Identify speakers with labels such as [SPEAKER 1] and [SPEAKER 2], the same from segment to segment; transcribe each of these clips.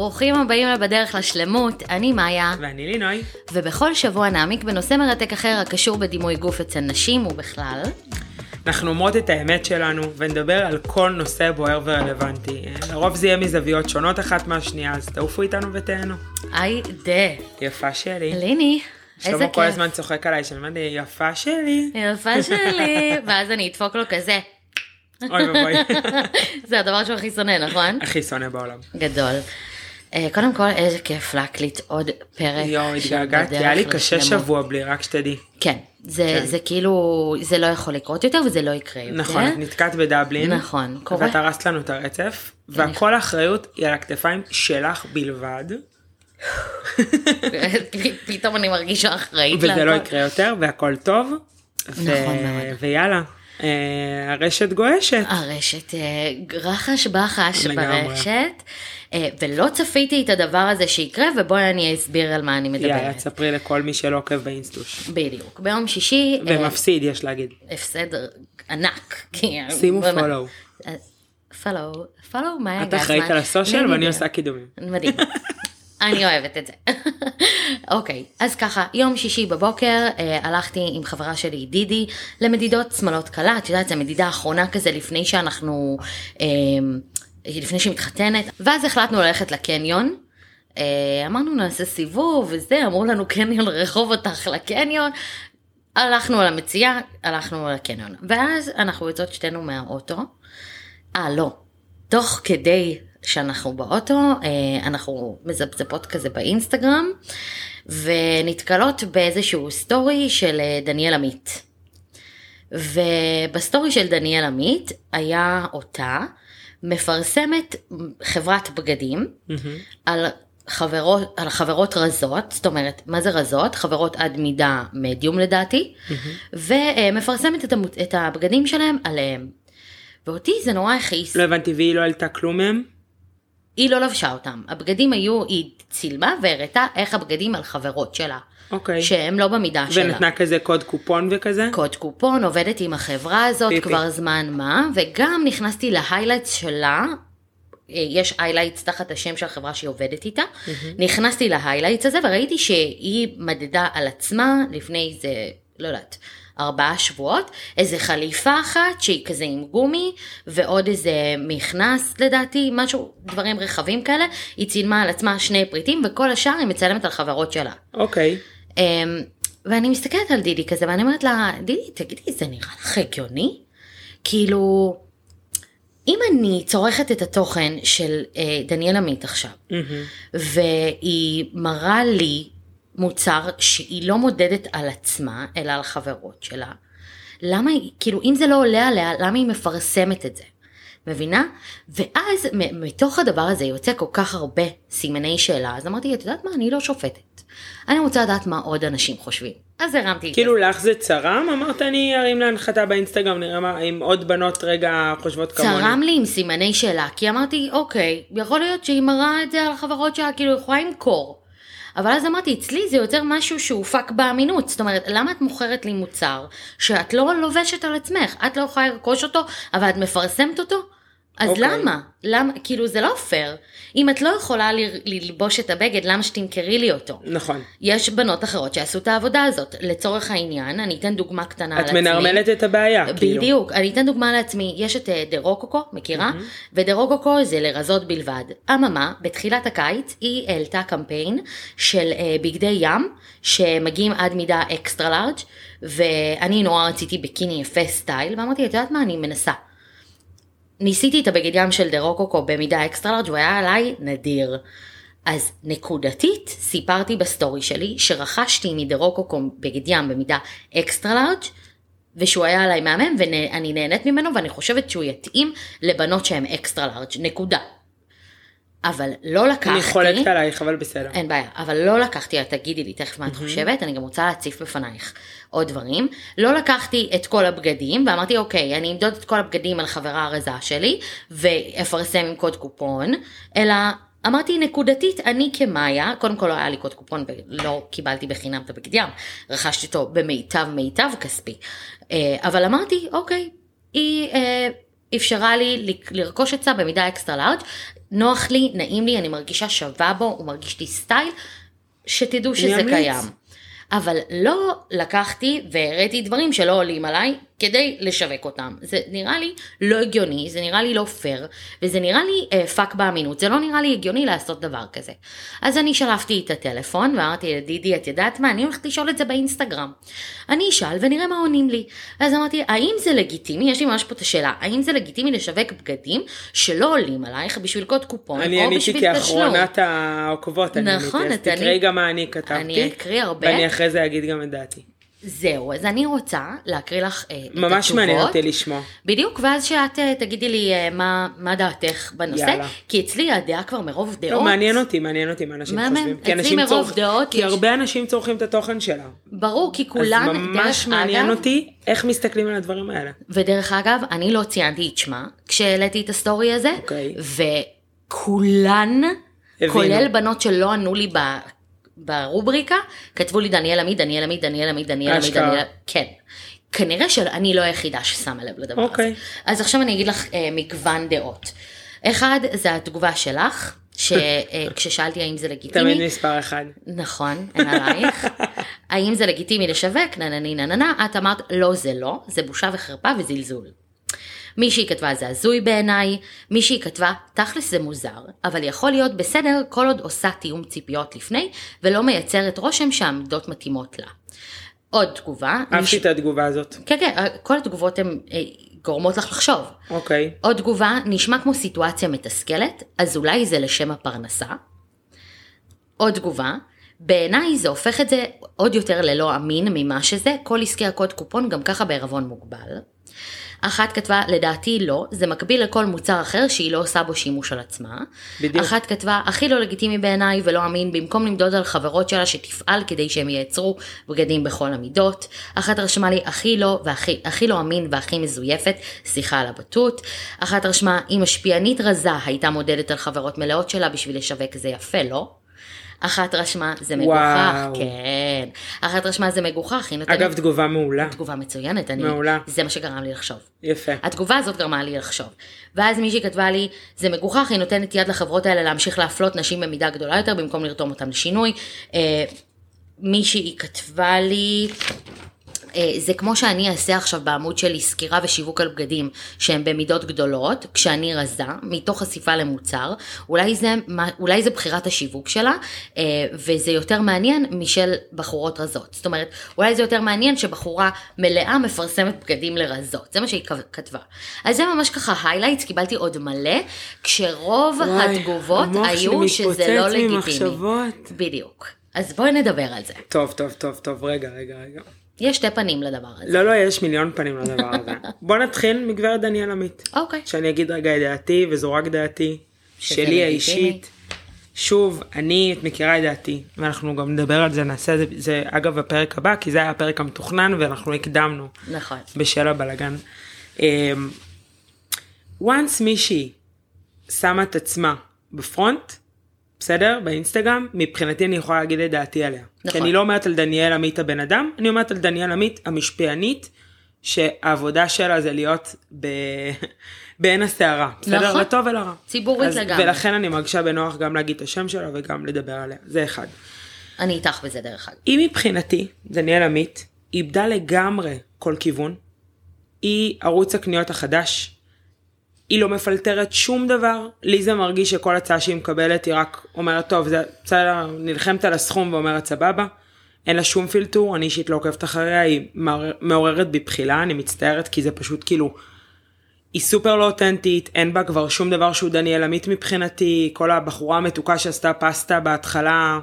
[SPEAKER 1] ברוכים הבאים לבדרך לשלמות, אני מאיה,
[SPEAKER 2] ואני לינוי.
[SPEAKER 1] ובכל שבוע נעמיק בנושא מרתק אחר הקשור בדימוי גוף אצל נשים ובכלל.
[SPEAKER 2] אנחנו אומרות את האמת שלנו ונדבר על כל נושא בוער ורלוונטי. לרוב זה יהיה מזוויות שונות אחת מהשנייה, אז תעופו איתנו ותהנו.
[SPEAKER 1] היי דה.
[SPEAKER 2] יפה שלי.
[SPEAKER 1] ליני, איזה
[SPEAKER 2] שלמה
[SPEAKER 1] כיף.
[SPEAKER 2] כל הזמן צוחק עליי, שאני אומרת לי, יפה שלי.
[SPEAKER 1] יפה שלי. ואז אני אדפוק לו כזה.
[SPEAKER 2] אוי ואבוי.
[SPEAKER 1] זה הדבר שהוא הכי שונא, נכון?
[SPEAKER 2] הכי שונא בעולם.
[SPEAKER 1] גדול. אה, קודם כל, איזה כיף להקליט עוד פרק.
[SPEAKER 2] יואו, התגעגעתי,
[SPEAKER 1] בדרך
[SPEAKER 2] היה לי קשה
[SPEAKER 1] לשלמות.
[SPEAKER 2] שבוע בלי, רק שתדעי.
[SPEAKER 1] כן, זה,
[SPEAKER 2] כן.
[SPEAKER 1] זה כאילו, זה לא יכול לקרות יותר וזה לא יקרה יותר.
[SPEAKER 2] נכון, את נתקעת בדבלין.
[SPEAKER 1] נכון, קורה.
[SPEAKER 2] ואת הרסת לנו את הרצף, והכל האחריות היא על הכתפיים שלך בלבד,
[SPEAKER 1] פתאום אני מרגישה אחראית.
[SPEAKER 2] וזה לא. יקרה יותר, והכל טוב.
[SPEAKER 1] נכון מאוד.
[SPEAKER 2] ויאללה, אה, הרשת גועשת.
[SPEAKER 1] הרשת אה, רחש בחש. ברשת, ולא צפיתי את הדבר הזה שיקרה, ובואי אני אסביר על מה אני
[SPEAKER 2] יאללה,
[SPEAKER 1] מדברת.
[SPEAKER 2] תספרי לכל מי שלא עוקב באינסטוש.
[SPEAKER 1] בדיוק. ביום שישי, אה,
[SPEAKER 2] ומפסיד, יש להגיד.
[SPEAKER 1] הפסד ענק.
[SPEAKER 2] שימו. פולו.
[SPEAKER 1] אה, פולו, פולו, מה
[SPEAKER 2] את אחראית על הסושיאל ואני עושה קידומים.
[SPEAKER 1] מדהים. אני אוהבת את זה. אוקיי, אז ככה, יום שישי בבוקר אה, הלכתי עם חברה שלי דידי למדידות שמאלות קלה, את יודעת, זו המדידה האחרונה כזה לפני שאנחנו, אה, לפני שהיא מתחתנת, ואז החלטנו ללכת לקניון. אה, אמרנו נעשה סיבוב וזה, אמרו לנו קניון רחוב אותך לקניון. הלכנו על המציאה, הלכנו על הקניון. ואז אנחנו יוצאות שתינו מהאוטו. אה, לא. תוך כדי שאנחנו באוטו, אה, אנחנו מזפזפות כזה באינסטגרם, ונתקלות באיזשהו סטורי של אה, דניאל עמית. ובסטורי של דניאל עמית היה אותה מפרסמת חברת בגדים על חברות, על חברות רזות, זאת אומרת, מה זה רזות? חברות עד מידה מדיום לדעתי, ומפרסמת את, המו- את הבגדים שלהם עליהם. ואותי זה נורא הכעיס.
[SPEAKER 2] לא הבנתי, והיא לא העלתה כלום מהם?
[SPEAKER 1] היא לא לבשה אותם. הבגדים היו, היא צילמה והראתה איך הבגדים על חברות שלה.
[SPEAKER 2] אוקיי.
[SPEAKER 1] שהם לא במידה שלה.
[SPEAKER 2] ונתנה כזה קוד קופון וכזה?
[SPEAKER 1] קוד קופון, עובדת עם החברה הזאת
[SPEAKER 2] פיפי.
[SPEAKER 1] כבר זמן מה, וגם נכנסתי ל highlights שלה. אה, יש highlights תחת השם של החברה שהיא עובדת איתה. נכנסתי ל highlights הזה וראיתי שהיא מדדה על עצמה לפני איזה, לא יודעת, ארבעה שבועות, איזה חליפה אחת שהיא כזה עם גומי, ועוד איזה מכנס לדעתי, משהו, דברים רחבים כאלה. היא צילמה על עצמה שני פריטים, וכל השאר היא מצלמת על חברות שלה.
[SPEAKER 2] אוקיי.
[SPEAKER 1] אמ, ואני מסתכלת על דידי כזה ואני אומרת לה, דידי תגידי זה נראה לך הגיוני? כאילו, אם אני צורכת את התוכן של אה, דניאל עמית עכשיו,
[SPEAKER 2] מהמם.
[SPEAKER 1] והיא מראה לי מוצר שהיא לא מודדת על עצמה, אלא על חברות שלה, למה היא, כאילו אם זה לא עולה עליה, למה היא מפרסמת את זה? מבינה? ואז מתוך הדבר הזה יוצא כל כך הרבה סימני שאלה, אז אמרתי, את יודעת מה, אני לא שופטת. אני רוצה לדעת מה עוד אנשים חושבים. אז הרמתי
[SPEAKER 2] כאילו לך זה צרם? אמרת אני ארים להנחתה באינסטגרם, נראה מה, אם עוד בנות רגע חושבות כמוני.
[SPEAKER 1] צרם לי עם סימני שאלה, כי אמרתי, אוקיי, יכול להיות שהיא מראה את זה על החברות שלה, כאילו, יכולה למכור. אבל אז אמרתי, אצלי זה יותר משהו שהופק באמינות. זאת אומרת, למה את מוכרת לי מוצר שאת לא לובשת על עצמך? את לא יכולה לרכוש אותו, אבל את מפרסמת אותו? אז
[SPEAKER 2] אוקיי.
[SPEAKER 1] למה? למה? כאילו, זה לא פייר. אם את לא יכולה ל- ללבוש את הבגד, למה שתמכרי לי אותו?
[SPEAKER 2] נכון.
[SPEAKER 1] יש בנות אחרות שעשו את העבודה הזאת. לצורך העניין, אני אתן דוגמה קטנה
[SPEAKER 2] את
[SPEAKER 1] עצמי.
[SPEAKER 2] מנרמלת את הבעיה, כאילו.
[SPEAKER 1] בדיוק, אני אתן דוגמה לעצמי, יש את אה, דה רוקוקו, מכירה? ודה רוקוקו זה לרזות בלבד. אממה, בתחילת הקיץ היא העלתה קמפיין של אה, בגדי ים, שמגיעים עד מידה extra large, ואני נורא רציתי ביקיני יפה style, ואמרתי, את יודעת מה, אני מנסה. ניסיתי את הבגד ים של דה רוקוקו במידה extra large, הוא היה עליי נדיר. אז נקודתית סיפרתי בסטורי שלי שרכשתי מדה רוקוקו בגד ים במידה extra large ושהוא היה עליי מהמם ואני נהנית ממנו ואני חושבת שהוא יתאים לבנות שהן extra large נקודה. אבל לא לקחתי,
[SPEAKER 2] אני חולקת עלייך, אבל בסדר.
[SPEAKER 1] אין בעיה, אבל לא לקחתי, תגידי לי תכף מה את חושבת, אני גם רוצה להציף בפנייך עוד דברים. לא לקחתי את כל הבגדים ואמרתי אוקיי, אני אמדוד את כל הבגדים על חברה הרזה שלי ואפרסם עם קוד קופון, אלא אמרתי נקודתית, אני כמאיה, קודם כל לא היה לי קוד קופון ולא קיבלתי בחינם את הבגד ים, רכשתי אותו במיטב מיטב כספי. אה, אבל אמרתי, אוקיי, היא אה, אפשרה לי לרכוש עצה במידה extra large, נוח לי, נעים לי, אני מרגישה שווה בו, הוא מרגיש לי style, שתדעו שזה
[SPEAKER 2] אמליץ.
[SPEAKER 1] קיים. אבל לא לקחתי והראיתי דברים שלא עולים עליי כדי לשווק אותם. זה נראה לי לא הגיוני, זה נראה לי לא פייר, וזה נראה לי אה, פאק באמינות, זה לא נראה לי הגיוני לעשות דבר כזה. אז אני שלפתי את הטלפון ואמרתי לדידי, את יודעת מה, אני הולכת לשאול את זה באינסטגרם. אני אשאל ונראה מה עונים לי. אז אמרתי, האם זה לגיטימי, יש לי ממש פה את השאלה, האם זה לגיטימי לשווק בגדים שלא עולים עלייך בשביל קוד קופון
[SPEAKER 2] אני
[SPEAKER 1] או
[SPEAKER 2] עניתי
[SPEAKER 1] בשביל תשלום?
[SPEAKER 2] כאחרונת העוקבות, אני
[SPEAKER 1] נכון,
[SPEAKER 2] עניתי, אז
[SPEAKER 1] אני-
[SPEAKER 2] תקראי גם מה אני כתבתי.
[SPEAKER 1] אני אקריא הרבה.
[SPEAKER 2] ואני אחרי זה אגיד גם את דעתי.
[SPEAKER 1] זהו, אז אני רוצה להקריא לך אה, את התשובות.
[SPEAKER 2] ממש מעניין אותי לשמוע.
[SPEAKER 1] בדיוק, ואז שאת אה, תגידי לי אה, מה, מה דעתך בנושא,
[SPEAKER 2] יאללה.
[SPEAKER 1] כי אצלי הדעה כבר מרוב דעות.
[SPEAKER 2] לא, מעניין אותי, מעניין אותי מה אנשים
[SPEAKER 1] מהמם.
[SPEAKER 2] חושבים.
[SPEAKER 1] אצלי
[SPEAKER 2] אנשים
[SPEAKER 1] מרוב
[SPEAKER 2] צורך-
[SPEAKER 1] דעות
[SPEAKER 2] כי
[SPEAKER 1] יש-
[SPEAKER 2] הרבה אנשים צורכים את התוכן שלה.
[SPEAKER 1] ברור, כי כולן,
[SPEAKER 2] אז ממש
[SPEAKER 1] דרך
[SPEAKER 2] מעניין
[SPEAKER 1] אגב,
[SPEAKER 2] אותי איך מסתכלים על הדברים האלה.
[SPEAKER 1] ודרך אגב, אני לא ציינתי את שמה כשהעליתי את הסטורי הזה,
[SPEAKER 2] אוקיי.
[SPEAKER 1] וכולן,
[SPEAKER 2] הבינו.
[SPEAKER 1] כולל בנות שלא ענו לי ב... ברובריקה, כתבו לי דניאל עמית, דניאל עמית, דניאל עמית, דניאל עמית. דניאל... כן. כנראה שאני לא היחידה ששמה לב לדבר הזה.
[SPEAKER 2] אוקיי.
[SPEAKER 1] אז עכשיו אני אגיד לך אה, מגוון דעות. אחד, זה התגובה שלך, שכששאלתי האם זה לגיטימי,
[SPEAKER 2] תמיד מספר אחד.
[SPEAKER 1] נכון, אין עלייך. האם זה לגיטימי לשווק? ננני נננה. את אמרת, לא זה לא, זה בושה וחרפה וזלזול. מישהי כתבה זה הזוי בעיניי, מישהי כתבה תכלס זה מוזר, אבל יכול להיות בסדר כל עוד עושה תיאום ציפיות לפני, ולא מייצרת רושם שהעמדות מתאימות לה. עוד תגובה,
[SPEAKER 2] אהבתי
[SPEAKER 1] מיש-
[SPEAKER 2] את התגובה הזאת.
[SPEAKER 1] כן כן, כל התגובות הן אה, גורמות לך לחשוב.
[SPEAKER 2] אוקיי.
[SPEAKER 1] עוד תגובה, נשמע כמו סיטואציה מתסכלת, אז אולי זה לשם הפרנסה. עוד תגובה, בעיניי זה הופך את זה עוד יותר ללא אמין ממה שזה, כל עסקי הקוד קופון גם ככה בערבון מוגבל. אחת כתבה, לדעתי לא, זה מקביל לכל מוצר אחר שהיא לא עושה בו שימוש על עצמה.
[SPEAKER 2] בדיוק.
[SPEAKER 1] אחת כתבה, הכי לא לגיטימי בעיניי ולא אמין, במקום למדוד על חברות שלה שתפעל כדי שהם ייצרו בגדים בכל המידות. אחת רשמה לי, הכי לא, והכי הכי לא אמין והכי מזויפת, סליחה על הבטות. אחת רשמה, אם משפיענית רזה הייתה מודדת על חברות מלאות שלה בשביל לשווק זה יפה, לא? אחת רשמה, זה מגוחך,
[SPEAKER 2] וואו.
[SPEAKER 1] כן. אחת רשמה, זה מגוחך, היא נותנת
[SPEAKER 2] אגב, תגובה מעולה.
[SPEAKER 1] תגובה מצוינת, אני,
[SPEAKER 2] מעולה.
[SPEAKER 1] זה מה שגרם לי לחשוב.
[SPEAKER 2] יפה.
[SPEAKER 1] התגובה הזאת גרמה לי לחשוב. ואז מישהי כתבה לי, זה מגוחך, היא נותנת יד לחברות האלה להמשיך להפלות נשים במידה גדולה יותר במקום לרתום אותם לשינוי. אה, מישהי כתבה לי, זה כמו שאני אעשה עכשיו בעמוד שלי סקירה ושיווק על בגדים שהם במידות גדולות, כשאני רזה, מתוך חשיפה למוצר, אולי זה, אולי זה בחירת השיווק שלה, אה, וזה יותר מעניין משל בחורות רזות. זאת אומרת, אולי זה יותר מעניין שבחורה מלאה מפרסמת בגדים לרזות, זה מה שהיא כתבה. אז זה ממש ככה highlights, קיבלתי עוד מלא, כשרוב
[SPEAKER 2] וואי,
[SPEAKER 1] התגובות
[SPEAKER 2] המוח שלי
[SPEAKER 1] היו שזה לא
[SPEAKER 2] מתפוצץ
[SPEAKER 1] לגיטימי.
[SPEAKER 2] ממחשבות.
[SPEAKER 1] בדיוק. אז בואי נדבר על זה.
[SPEAKER 2] טוב, טוב, טוב, טוב, רגע, רגע, רגע.
[SPEAKER 1] יש שתי פנים לדבר הזה.
[SPEAKER 2] לא, לא, יש מיליון פנים לדבר הזה. בוא נתחיל מגברת דניאל עמית.
[SPEAKER 1] אוקיי.
[SPEAKER 2] שאני אגיד רגע את דעתי, וזו רק דעתי, שלי. האישית. שוב, אני, את מכירה את דעתי, ואנחנו גם נדבר על זה, נעשה את זה, זה אגב הפרק הבא, כי זה היה הפרק המתוכנן, ואנחנו הקדמנו
[SPEAKER 1] נכון.
[SPEAKER 2] בשל הבלגן. אמ, once מישהי שמה את עצמה בפרונט, בסדר? באינסטגרם, מבחינתי אני יכולה להגיד את דעתי עליה.
[SPEAKER 1] נכון.
[SPEAKER 2] כי אני לא אומרת על דניאל עמית הבן אדם, אני אומרת על דניאל עמית המשפיענית, שהעבודה שלה זה להיות ב... בעין הסערה, בסדר?
[SPEAKER 1] נכון.
[SPEAKER 2] לטוב ולרע.
[SPEAKER 1] ציבורית
[SPEAKER 2] אז-
[SPEAKER 1] לגמרי.
[SPEAKER 2] ולכן אני מרגישה בנוח גם להגיד את השם שלה וגם לדבר עליה, זה אחד.
[SPEAKER 1] אני איתך בזה דרך אגב.
[SPEAKER 2] היא מבחינתי, דניאל עמית, איבדה לגמרי כל כיוון. היא ערוץ הקניות החדש. היא לא מפלטרת שום דבר. לי זה מרגיש שכל הצעה שהיא מקבלת היא רק אומרת, טוב, זה בסדר, נלחמת על הסכום ואומרת סבבה. אין לה שום פילטור, אני אישית לא עוקבת אחריה, היא מעורר- מעוררת בי בחילה, אני מצטערת כי זה פשוט כאילו, היא סופר לא אותנטית, אין בה כבר שום דבר שהוא דניאל עמית מבחינתי, כל הבחורה המתוקה שעשתה פסטה בהתחלה,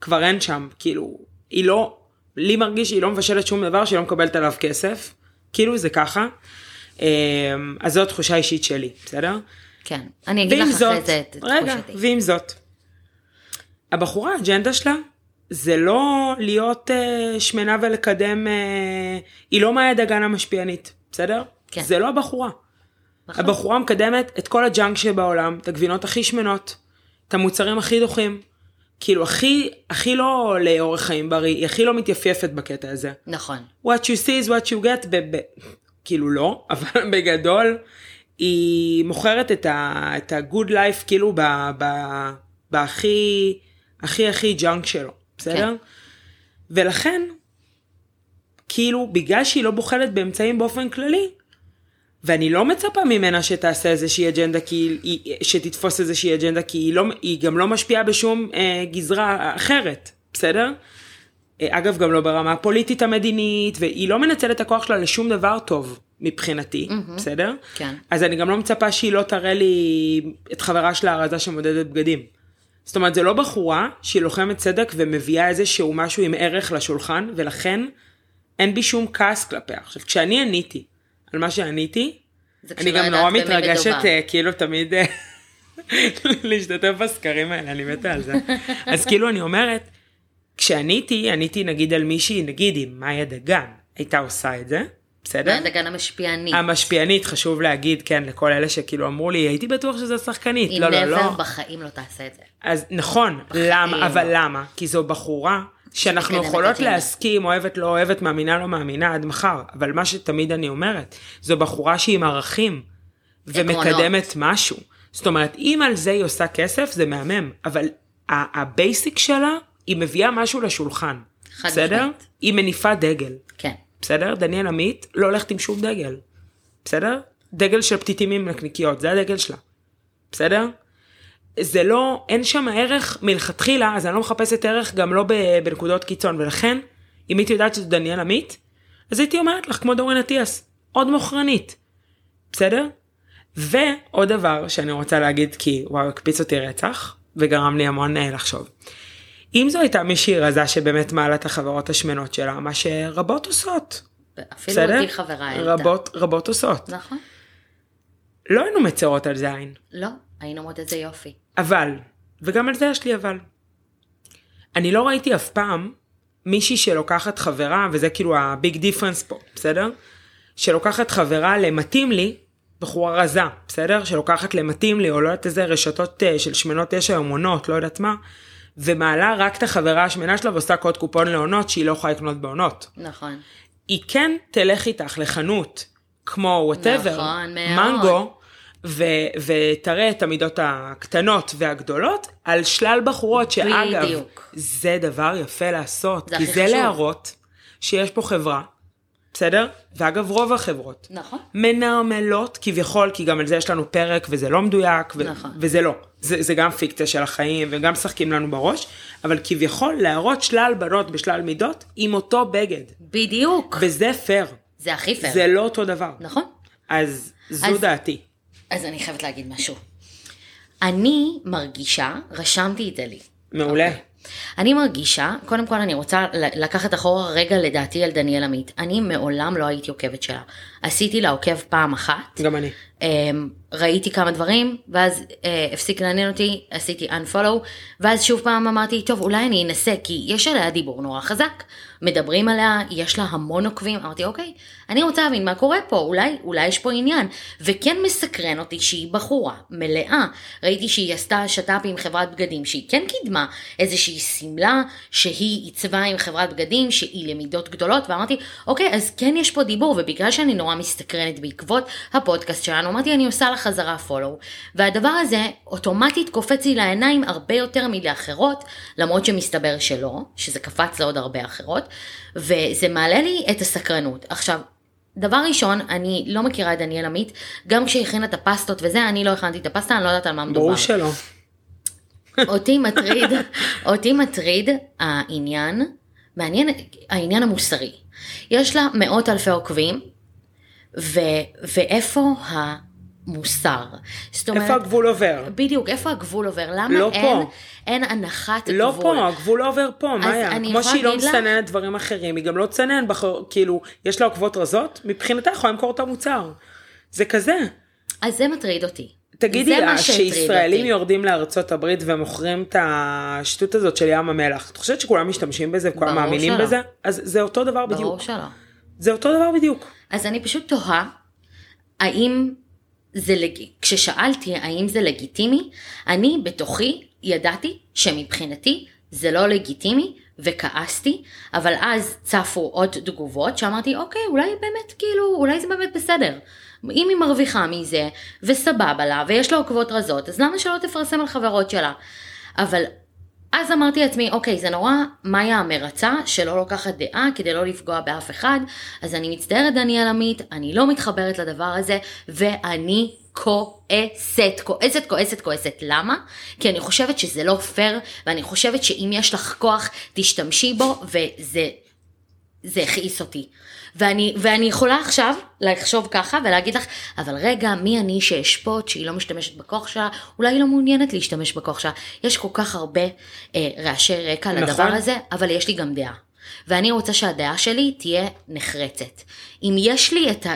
[SPEAKER 2] כבר אין שם, כאילו, היא לא, לי מרגיש שהיא לא מבשלת שום דבר שהיא לא מקבלת עליו כסף, כאילו זה ככה. אמ, אז זו התחושה האישית שלי, בסדר?
[SPEAKER 1] כן. אני אגיד לך אחרי
[SPEAKER 2] זאת,
[SPEAKER 1] זה את את
[SPEAKER 2] רגע,
[SPEAKER 1] תחושתי.
[SPEAKER 2] ועם זאת, הבחורה, האג'נדה שלה, זה לא להיות אה, שמנה ולקדם, אה, היא לא מאיה דגן המשפיענית, בסדר?
[SPEAKER 1] כן.
[SPEAKER 2] זה לא הבחורה.
[SPEAKER 1] נכון.
[SPEAKER 2] הבחורה מקדמת את כל ה junk שבעולם, את הגבינות הכי שמנות, את המוצרים הכי דוחים, כאילו הכי, הכי לא לאורך חיים בריא, היא הכי לא מתייפייפת בקטע הזה.
[SPEAKER 1] נכון.
[SPEAKER 2] what you see is what you get, ב- ב- כאילו לא, אבל בגדול, היא מוכרת את ה- את ה-good life כאילו ב- ב- בהכי הכי הכי junk שלו, בסדר?
[SPEAKER 1] כן.
[SPEAKER 2] ולכן, כאילו, בגלל שהיא לא בוחלת באמצעים באופן כללי, ואני לא מצפה ממנה שתעשה איזושהי אג'נדה, כי היא, שתתפוס איזושהי אג'נדה, כי היא, לא, היא גם לא משפיעה בשום אה, גזרה אחרת, בסדר? אגב, גם לא ברמה הפוליטית המדינית, והיא לא מנצלת את הכוח שלה לשום דבר טוב, מבחינתי, mm-hmm. בסדר?
[SPEAKER 1] כן.
[SPEAKER 2] אז אני גם לא מצפה שהיא לא תראה לי את חברה שלה הרזה שמודדת בגדים. זאת אומרת, זה לא בחורה שהיא לוחמת צדק ומביאה איזשהו משהו עם ערך לשולחן, ולכן אין בי שום כעס כלפיה. עכשיו, כשאני עניתי על מה שעניתי, אני גם נורא מתרגשת. אה, כאילו תמיד אה, להשתתף בסקרים האלה, אני מתה על זה. אז כאילו אני אומרת, כשעניתי, עניתי נגיד על מישהי, נגיד אם מאיה דגן הייתה עושה את זה, בסדר?
[SPEAKER 1] מה הדגן המשפיענית?
[SPEAKER 2] המשפיענית, חשוב להגיד, כן, לכל אלה שכאילו אמרו לי, הייתי בטוח שזו שחקנית.
[SPEAKER 1] היא
[SPEAKER 2] לא, לא, לא.
[SPEAKER 1] never בחיים לא תעשה את זה.
[SPEAKER 2] אז נכון, למה,
[SPEAKER 1] לא.
[SPEAKER 2] אבל למה? כי זו בחורה שאנחנו יכולות. להסכים, אוהבת, לא אוהבת, מאמינה, לא מאמינה, עד מחר. אבל מה שתמיד אני אומרת, זו בחורה שהיא עם ערכים, ומקדמת משהו. זאת אומרת, אם על זה היא עושה כסף, זה מהמם, אבל ה basic שלה, היא מביאה משהו לשולחן. בסדר?
[SPEAKER 1] משמעית.
[SPEAKER 2] היא מניפה דגל.
[SPEAKER 1] כן.
[SPEAKER 2] בסדר? דניאל עמית לא הולכת עם שום דגל. בסדר? דגל של פתיתים עם נקניקיות, זה הדגל שלה. בסדר? זה לא, אין שם ערך מלכתחילה, אז אני לא מחפשת ערך גם לא בנקודות קיצון, ולכן, אם הייתי יודעת שזו דניאל עמית, אז הייתי אומרת לך, כמו דורין אטיאס, עוד מוכרנית. בסדר? ועוד דבר שאני רוצה להגיד, כי וואו, הקפיץ אותי רצח, וגרם לי המון אה, לחשוב. אם זו הייתה מישהי רזה שבאמת מעלה את החברות השמנות שלה, מה שרבות עושות.
[SPEAKER 1] אפילו
[SPEAKER 2] בסדר?
[SPEAKER 1] אותי חברה העלתה.
[SPEAKER 2] רבות, רבות עושות.
[SPEAKER 1] נכון.
[SPEAKER 2] לא היינו מצרות על זה עין.
[SPEAKER 1] לא, היינו אומרות איזה יופי.
[SPEAKER 2] אבל, וגם על זה יש לי אבל. אני לא ראיתי אף פעם מישהי שלוקחת חברה, וזה כאילו הביג דיפרנס פה, בסדר? שלוקחת חברה למתאים לי, בחורה רזה, בסדר? שלוקחת למתאים לי, או לא יודעת איזה רשתות אה, של שמנות יש היום עונות, לא יודעת מה, ומעלה רק את החברה השמנה שלה ועושה קוד קופון לעונות שהיא לא יכולה לקנות בעונות.
[SPEAKER 1] נכון.
[SPEAKER 2] היא כן תלך איתך לחנות כמו וואטאבר,
[SPEAKER 1] נכון.
[SPEAKER 2] מנגו, ו- ותראה את המידות הקטנות והגדולות על שלל בחורות שאגב,
[SPEAKER 1] בדיוק.
[SPEAKER 2] זה דבר יפה לעשות,
[SPEAKER 1] זה
[SPEAKER 2] כי זה
[SPEAKER 1] חשוב.
[SPEAKER 2] להראות שיש פה חברה, בסדר? ואגב רוב החברות.
[SPEAKER 1] נכון.
[SPEAKER 2] מנרמלות כביכול, כי גם על זה יש לנו פרק וזה לא מדויק, ו-
[SPEAKER 1] נכון.
[SPEAKER 2] וזה לא. זה, זה גם פיקציה של החיים וגם משחקים לנו בראש, אבל כביכול להראות שלל בנות בשלל מידות עם אותו בגד.
[SPEAKER 1] בדיוק.
[SPEAKER 2] וזה פייר.
[SPEAKER 1] זה הכי פייר.
[SPEAKER 2] זה לא אותו דבר.
[SPEAKER 1] נכון.
[SPEAKER 2] אז זו
[SPEAKER 1] אז-
[SPEAKER 2] דעתי.
[SPEAKER 1] אז אני חייבת להגיד משהו. אני מרגישה, רשמתי את זה לי.
[SPEAKER 2] מעולה.
[SPEAKER 1] אוקיי. אני מרגישה, קודם כל אני רוצה לקחת אחורה רגע לדעתי על דניאל עמית. אני מעולם לא הייתי עוקבת שלה. עשיתי לה עוקב פעם אחת.
[SPEAKER 2] גם אני.
[SPEAKER 1] אמ, ראיתי כמה דברים, ואז אה, הפסיק לעניין אותי, עשיתי unfollow, ואז שוב פעם אמרתי, טוב, אולי אני אנסה, כי יש עליה דיבור נורא חזק, מדברים עליה, יש לה המון עוקבים, אמרתי, אוקיי, אני רוצה להבין מה קורה פה, אולי, אולי יש פה עניין, וכן מסקרן אותי שהיא בחורה מלאה, ראיתי שהיא עשתה שת"פ עם חברת בגדים, שהיא כן קידמה איזושהי שמלה שהיא עיצבה עם חברת בגדים, שהיא למידות גדולות, ואמרתי, אוקיי, אז כן יש פה דיבור, ובגלל שאני נורא מסתקרנת בעקבות הפודקאסט שלנו, אמרתי, אני עושה לה חזרה פולו, והדבר הזה אוטומטית קופץ לי לעיניים הרבה יותר מלאחרות, למרות שמסתבר שלא, שזה קפץ לעוד הרבה אחרות, וזה מעלה לי את הסקרנות. עכשיו, דבר ראשון, אני לא מכירה את דניאל עמית, גם כשהיא הכינה את הפסטות וזה, אני לא הכנתי את הפסטה, אני לא יודעת על מה מדובר.
[SPEAKER 2] ברור שלא.
[SPEAKER 1] אותי מטריד, אותי מטריד העניין, מעניין, העניין המוסרי. יש לה מאות אלפי עוקבים, ו, ואיפה המוסר? זאת אומרת,
[SPEAKER 2] איפה הגבול עובר?
[SPEAKER 1] בדיוק, איפה הגבול עובר? למה
[SPEAKER 2] לא
[SPEAKER 1] אין,
[SPEAKER 2] פה.
[SPEAKER 1] אין הנחת
[SPEAKER 2] לא
[SPEAKER 1] גבול?
[SPEAKER 2] פה, הגבול לא עובר פה, מאיה. כמו שהיא לא
[SPEAKER 1] לך-
[SPEAKER 2] מסננת דברים אחרים, היא גם לא תסנן, בחר- כאילו, יש לה עוקבות רזות, מבחינתה יכולה למכור את המוצר. זה כזה.
[SPEAKER 1] אז זה מטריד אותי.
[SPEAKER 2] תגידי לה שישראלים
[SPEAKER 1] אותי.
[SPEAKER 2] יורדים לארצות הברית ומוכרים את השטות הזאת של ים המלח. את חושבת שכולם משתמשים בזה וכולם
[SPEAKER 1] ברור
[SPEAKER 2] מאמינים
[SPEAKER 1] שלא.
[SPEAKER 2] בזה? אז זה אותו דבר
[SPEAKER 1] ברור
[SPEAKER 2] בדיוק.
[SPEAKER 1] שלא.
[SPEAKER 2] זה אותו דבר בדיוק.
[SPEAKER 1] אז אני פשוט תוהה, האם זה, לג... כששאלתי האם זה לגיטימי, אני בתוכי ידעתי שמבחינתי זה לא לגיטימי, וכעסתי, אבל אז צפו עוד תגובות שאמרתי, אוקיי, אולי באמת, כאילו, אולי זה באמת בסדר. אם היא מרוויחה מזה, וסבבה לה, ויש לה עוקבות רזות, אז למה שלא תפרסם על חברות שלה? אבל אז אמרתי לעצמי, אוקיי, זה נורא מאיה המרצה שלא לוקחת דעה כדי לא לפגוע באף אחד, אז אני מצטערת דניאל עמית, אני לא מתחברת לדבר הזה, ואני כועסת, כועסת, כועסת, כועסת. למה? כי אני חושבת שזה לא פייר, ואני חושבת שאם יש לך כוח, תשתמשי בו, וזה זה הכעיס אותי. ואני, ואני יכולה עכשיו לחשוב ככה ולהגיד לך, אבל רגע, מי אני שאשפוט שהיא לא משתמשת בכוח שלה, אולי היא לא מעוניינת להשתמש בכוח שלה. יש כל כך הרבה אה, רעשי רקע
[SPEAKER 2] נכון.
[SPEAKER 1] לדבר הזה, אבל יש לי גם דעה. ואני רוצה שהדעה שלי תהיה נחרצת. אם יש לי את ה...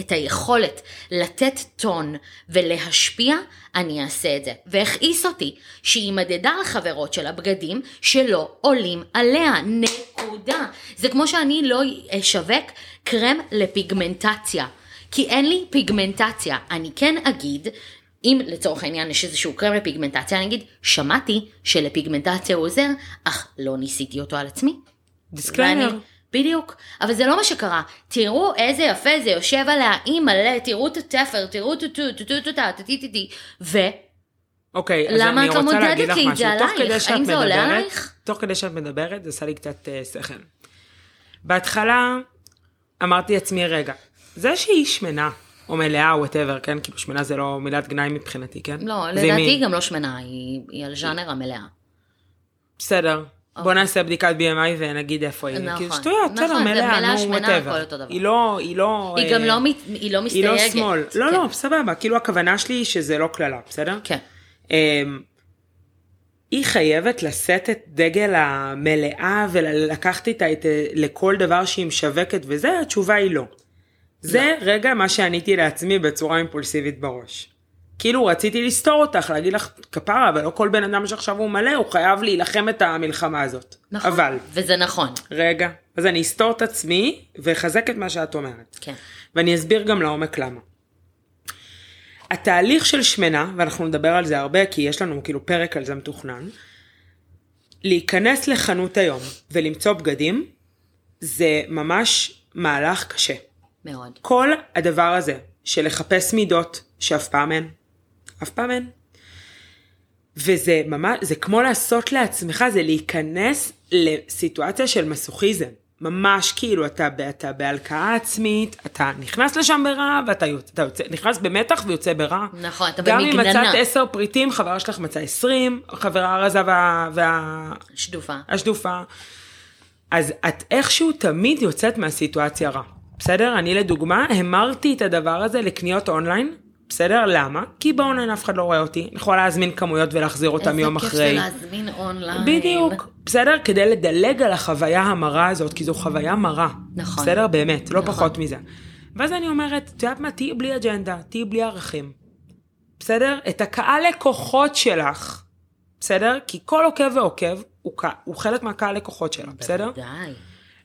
[SPEAKER 1] את היכולת לתת טון ולהשפיע, אני אעשה את זה. והכעיס אותי שהיא מדדה לחברות שלה בגדים שלא עולים עליה, נקודה. זה כמו שאני לא אשווק קרם לפיגמנטציה, כי אין לי פיגמנטציה. אני כן אגיד, אם לצורך העניין יש איזשהו קרם לפיגמנטציה, אני אגיד, שמעתי שלפיגמנטציה הוא עוזר, אך לא ניסיתי אותו על עצמי. disclaimer. בדיוק, אבל זה לא מה שקרה. תראו איזה יפה זה יושב עליה, אימא'לה, תראו את התפר, תראו את הטו, טו טו טו טו טו טו טו ו...
[SPEAKER 2] אוקיי, אז
[SPEAKER 1] למה
[SPEAKER 2] אני
[SPEAKER 1] את לא
[SPEAKER 2] רוצה להגיד
[SPEAKER 1] מודדת
[SPEAKER 2] לך
[SPEAKER 1] לי את זה
[SPEAKER 2] משהו. תוך
[SPEAKER 1] עלייך?
[SPEAKER 2] כדי שאת
[SPEAKER 1] האם זה עולה עלייך?
[SPEAKER 2] תוך כדי שאת מדברת, זה עשה לי קצת אה, שכל. בהתחלה אמרתי לעצמי, רגע, זה שהיא שמנה, או מלאה, whatever, כן? כאילו שמנה זה לא מילת גנאי מבחינתי, כן?
[SPEAKER 1] לא,
[SPEAKER 2] זה
[SPEAKER 1] לדעתי היא גם לא שמנה, היא על ז'אנר המלאה.
[SPEAKER 2] בסדר. בוא נעשה בדיקת BMI ונגיד איפה היא.
[SPEAKER 1] אוקיי. נכון.
[SPEAKER 2] כאילו שטויות, בסדר,
[SPEAKER 1] נכון,
[SPEAKER 2] מלאה, נו,
[SPEAKER 1] whatever.
[SPEAKER 2] היא לא, היא לא...
[SPEAKER 1] היא
[SPEAKER 2] אה,
[SPEAKER 1] גם לא מת- היא לא
[SPEAKER 2] היא לא
[SPEAKER 1] מסתייגת.
[SPEAKER 2] שמאל. לא,
[SPEAKER 1] כן.
[SPEAKER 2] לא, סבבה, כאילו הכוונה שלי היא שזה לא קללה, בסדר?
[SPEAKER 1] כן.
[SPEAKER 2] אמ, היא חייבת לשאת את דגל המלאה ולקחת איתה את, לכל דבר שהיא משווקת וזה, התשובה היא לא. זה רגע מה שעניתי לעצמי בצורה אימפולסיבית בראש. כאילו רציתי לסתור אותך, להגיד לך כפרה, אבל לא כל בן אדם שעכשיו הוא מלא, הוא חייב להילחם את המלחמה הזאת.
[SPEAKER 1] נכון.
[SPEAKER 2] אבל,
[SPEAKER 1] וזה נכון.
[SPEAKER 2] רגע, אז אני אסתור את עצמי ואחזק את מה שאת אומרת.
[SPEAKER 1] כן.
[SPEAKER 2] ואני אסביר גם לעומק למה. התהליך של שמנה, ואנחנו נדבר על זה הרבה כי יש לנו כאילו פרק על זה מתוכנן, להיכנס לחנות היום ולמצוא בגדים, זה ממש מהלך קשה.
[SPEAKER 1] מאוד.
[SPEAKER 2] כל הדבר הזה של לחפש מידות שאף פעם אין, אף פעם אין. וזה ממש, זה כמו לעשות לעצמך, זה להיכנס לסיטואציה של מסוכיזם. ממש כאילו אתה, אתה בהלקאה עצמית, אתה נכנס לשם ברע ואתה יוצא, אתה יוצא, נכנס במתח ויוצא ברע.
[SPEAKER 1] נכון, אתה
[SPEAKER 2] גם אם
[SPEAKER 1] במגננה.
[SPEAKER 2] מצאת עשר פריטים, חברה שלך מצאה עשרים, חברה הרזה וה, וה,
[SPEAKER 1] שדופה.
[SPEAKER 2] השדופה. אז את איכשהו תמיד יוצאת מהסיטואציה רע. בסדר? אני לדוגמה המרתי את הדבר הזה לקניות אונליין. בסדר? למה? כי באונליין אף אחד לא רואה אותי. אני יכולה להזמין כמויות ולהחזיר אותם יום אחרי.
[SPEAKER 1] איזה כיף זה להזמין אונליין.
[SPEAKER 2] בדיוק. בסדר? כדי לדלג על החוויה המרה הזאת, כי זו חוויה מרה.
[SPEAKER 1] נכון.
[SPEAKER 2] בסדר? באמת, לא
[SPEAKER 1] נכון.
[SPEAKER 2] פחות מזה. ואז אני אומרת, את יודעת מה? תהיי בלי אג'נדה, תהיי בלי ערכים. בסדר? את הקהל לקוחות שלך, בסדר? כי כל עוקב ועוקב הוא, ק- הוא חלק מהקהל לקוחות שלה, בסדר?
[SPEAKER 1] די.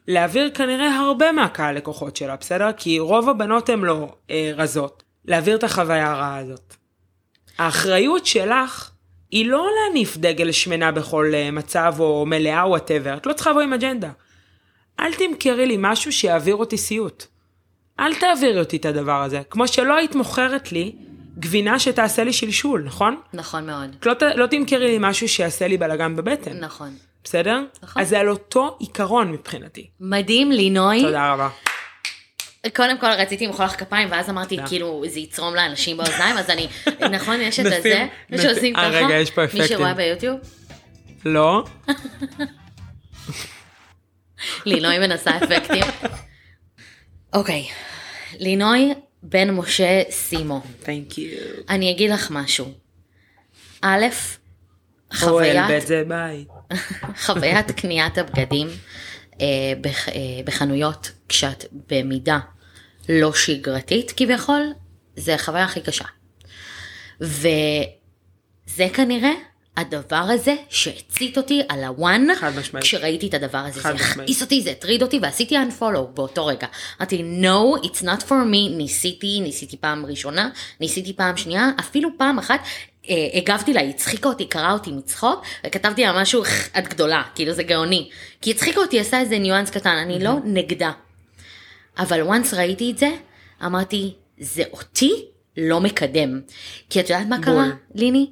[SPEAKER 2] להעביר כנראה הרבה מהקהל לקוחות שלה, בסדר? כי רוב הבנות הן לא אה, רזות. להעביר את החוויה הרעה הזאת. האחריות שלך היא לא להניף דגל שמנה בכל אה, מצב או מלאה או whatever, את לא צריכה לבוא עם אג'נדה. אל תמכרי לי משהו שיעביר אותי סיוט. אל תעבירי אותי את הדבר הזה. כמו שלא היית מוכרת לי גבינה שתעשה לי שלשול, נכון?
[SPEAKER 1] נכון מאוד.
[SPEAKER 2] לא, לא תמכרי לי משהו שיעשה לי בלאגן בבטן,
[SPEAKER 1] נכון.
[SPEAKER 2] בסדר?
[SPEAKER 1] נכון.
[SPEAKER 2] אז זה על אותו עיקרון מבחינתי.
[SPEAKER 1] מדהים, לינוי.
[SPEAKER 2] תודה רבה.
[SPEAKER 1] קודם כל רציתי למחוא לך כפיים, ואז אמרתי. כאילו, זה יצרום לאנשים באוזניים, אז אני, נכון, יש את הזה, שעושים
[SPEAKER 2] אה,
[SPEAKER 1] ככה,
[SPEAKER 2] רגע, יש פה
[SPEAKER 1] מי
[SPEAKER 2] אפקטים.
[SPEAKER 1] שרואה ביוטיוב,
[SPEAKER 2] לא?
[SPEAKER 1] לינוי מנסה אפקטים. אוקיי, לינוי בן משה סימו,
[SPEAKER 2] תנק יו.
[SPEAKER 1] אני אגיד לך משהו. א',
[SPEAKER 2] אוהל
[SPEAKER 1] חוויית
[SPEAKER 2] בית זה בית.
[SPEAKER 1] חוויית קניית הבגדים בח, אה, בחנויות כשאת במידה לא שגרתית כביכול, זה החוויה הכי קשה. וזה כנראה הדבר הזה שהצית אותי על הוואן. כשראיתי את הדבר הזה, זה. הכעיס אותי, זה הטריד אותי, ועשיתי unfollow באותו רגע. אמרתי, no, it's not for me, ניסיתי, ניסיתי פעם ראשונה, ניסיתי פעם שנייה, אפילו פעם אחת, אה, הגבתי לה, היא הצחיקה אותי, קראה אותי מצחוק, וכתבתי לה משהו, את גדולה, כאילו זה גאוני. כי היא הצחיקה אותי, עשה איזה ניואנס קטן, אני לא נגדה. אבל once ראיתי את זה, אמרתי, זה אותי לא מקדם. כי את יודעת מה
[SPEAKER 2] בול.
[SPEAKER 1] קרה, ליני?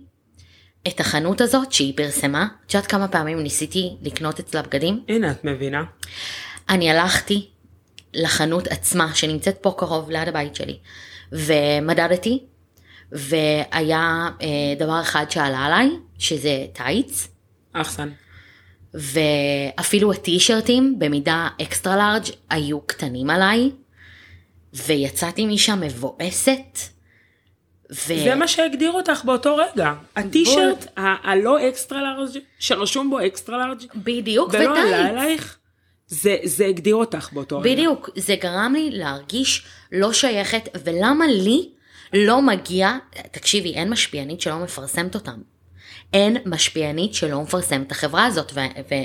[SPEAKER 1] את החנות הזאת שהיא פרסמה, את יודעת כמה פעמים ניסיתי לקנות אצלה בגדים?
[SPEAKER 2] הנה, את מבינה?
[SPEAKER 1] אני הלכתי לחנות עצמה שנמצאת פה קרוב ליד הבית שלי ומדדתי והיה אה, דבר אחד שעלה עליי שזה טייץ
[SPEAKER 2] אחסן.
[SPEAKER 1] ואפילו הטי-שירטים במידה אקסטרה לארג' היו קטנים עליי ויצאתי משם מבואסת. ו...
[SPEAKER 2] זה מה שהגדיר אותך באותו רגע. הטישרט ה- הלא אקסטרה לארג' שרשום בו אקסטרה לארג'
[SPEAKER 1] בדיוק
[SPEAKER 2] ולא עלה
[SPEAKER 1] וטייץ.
[SPEAKER 2] אלייך, זה, זה הגדיר אותך באותו רגע.
[SPEAKER 1] בדיוק, זה גרם לי להרגיש לא שייכת, ולמה לי לא מגיע, תקשיבי, אין משפיענית שלא מפרסמת אותם. אין משפיענית שלא מפרסמת את החברה הזאת, ו- ו-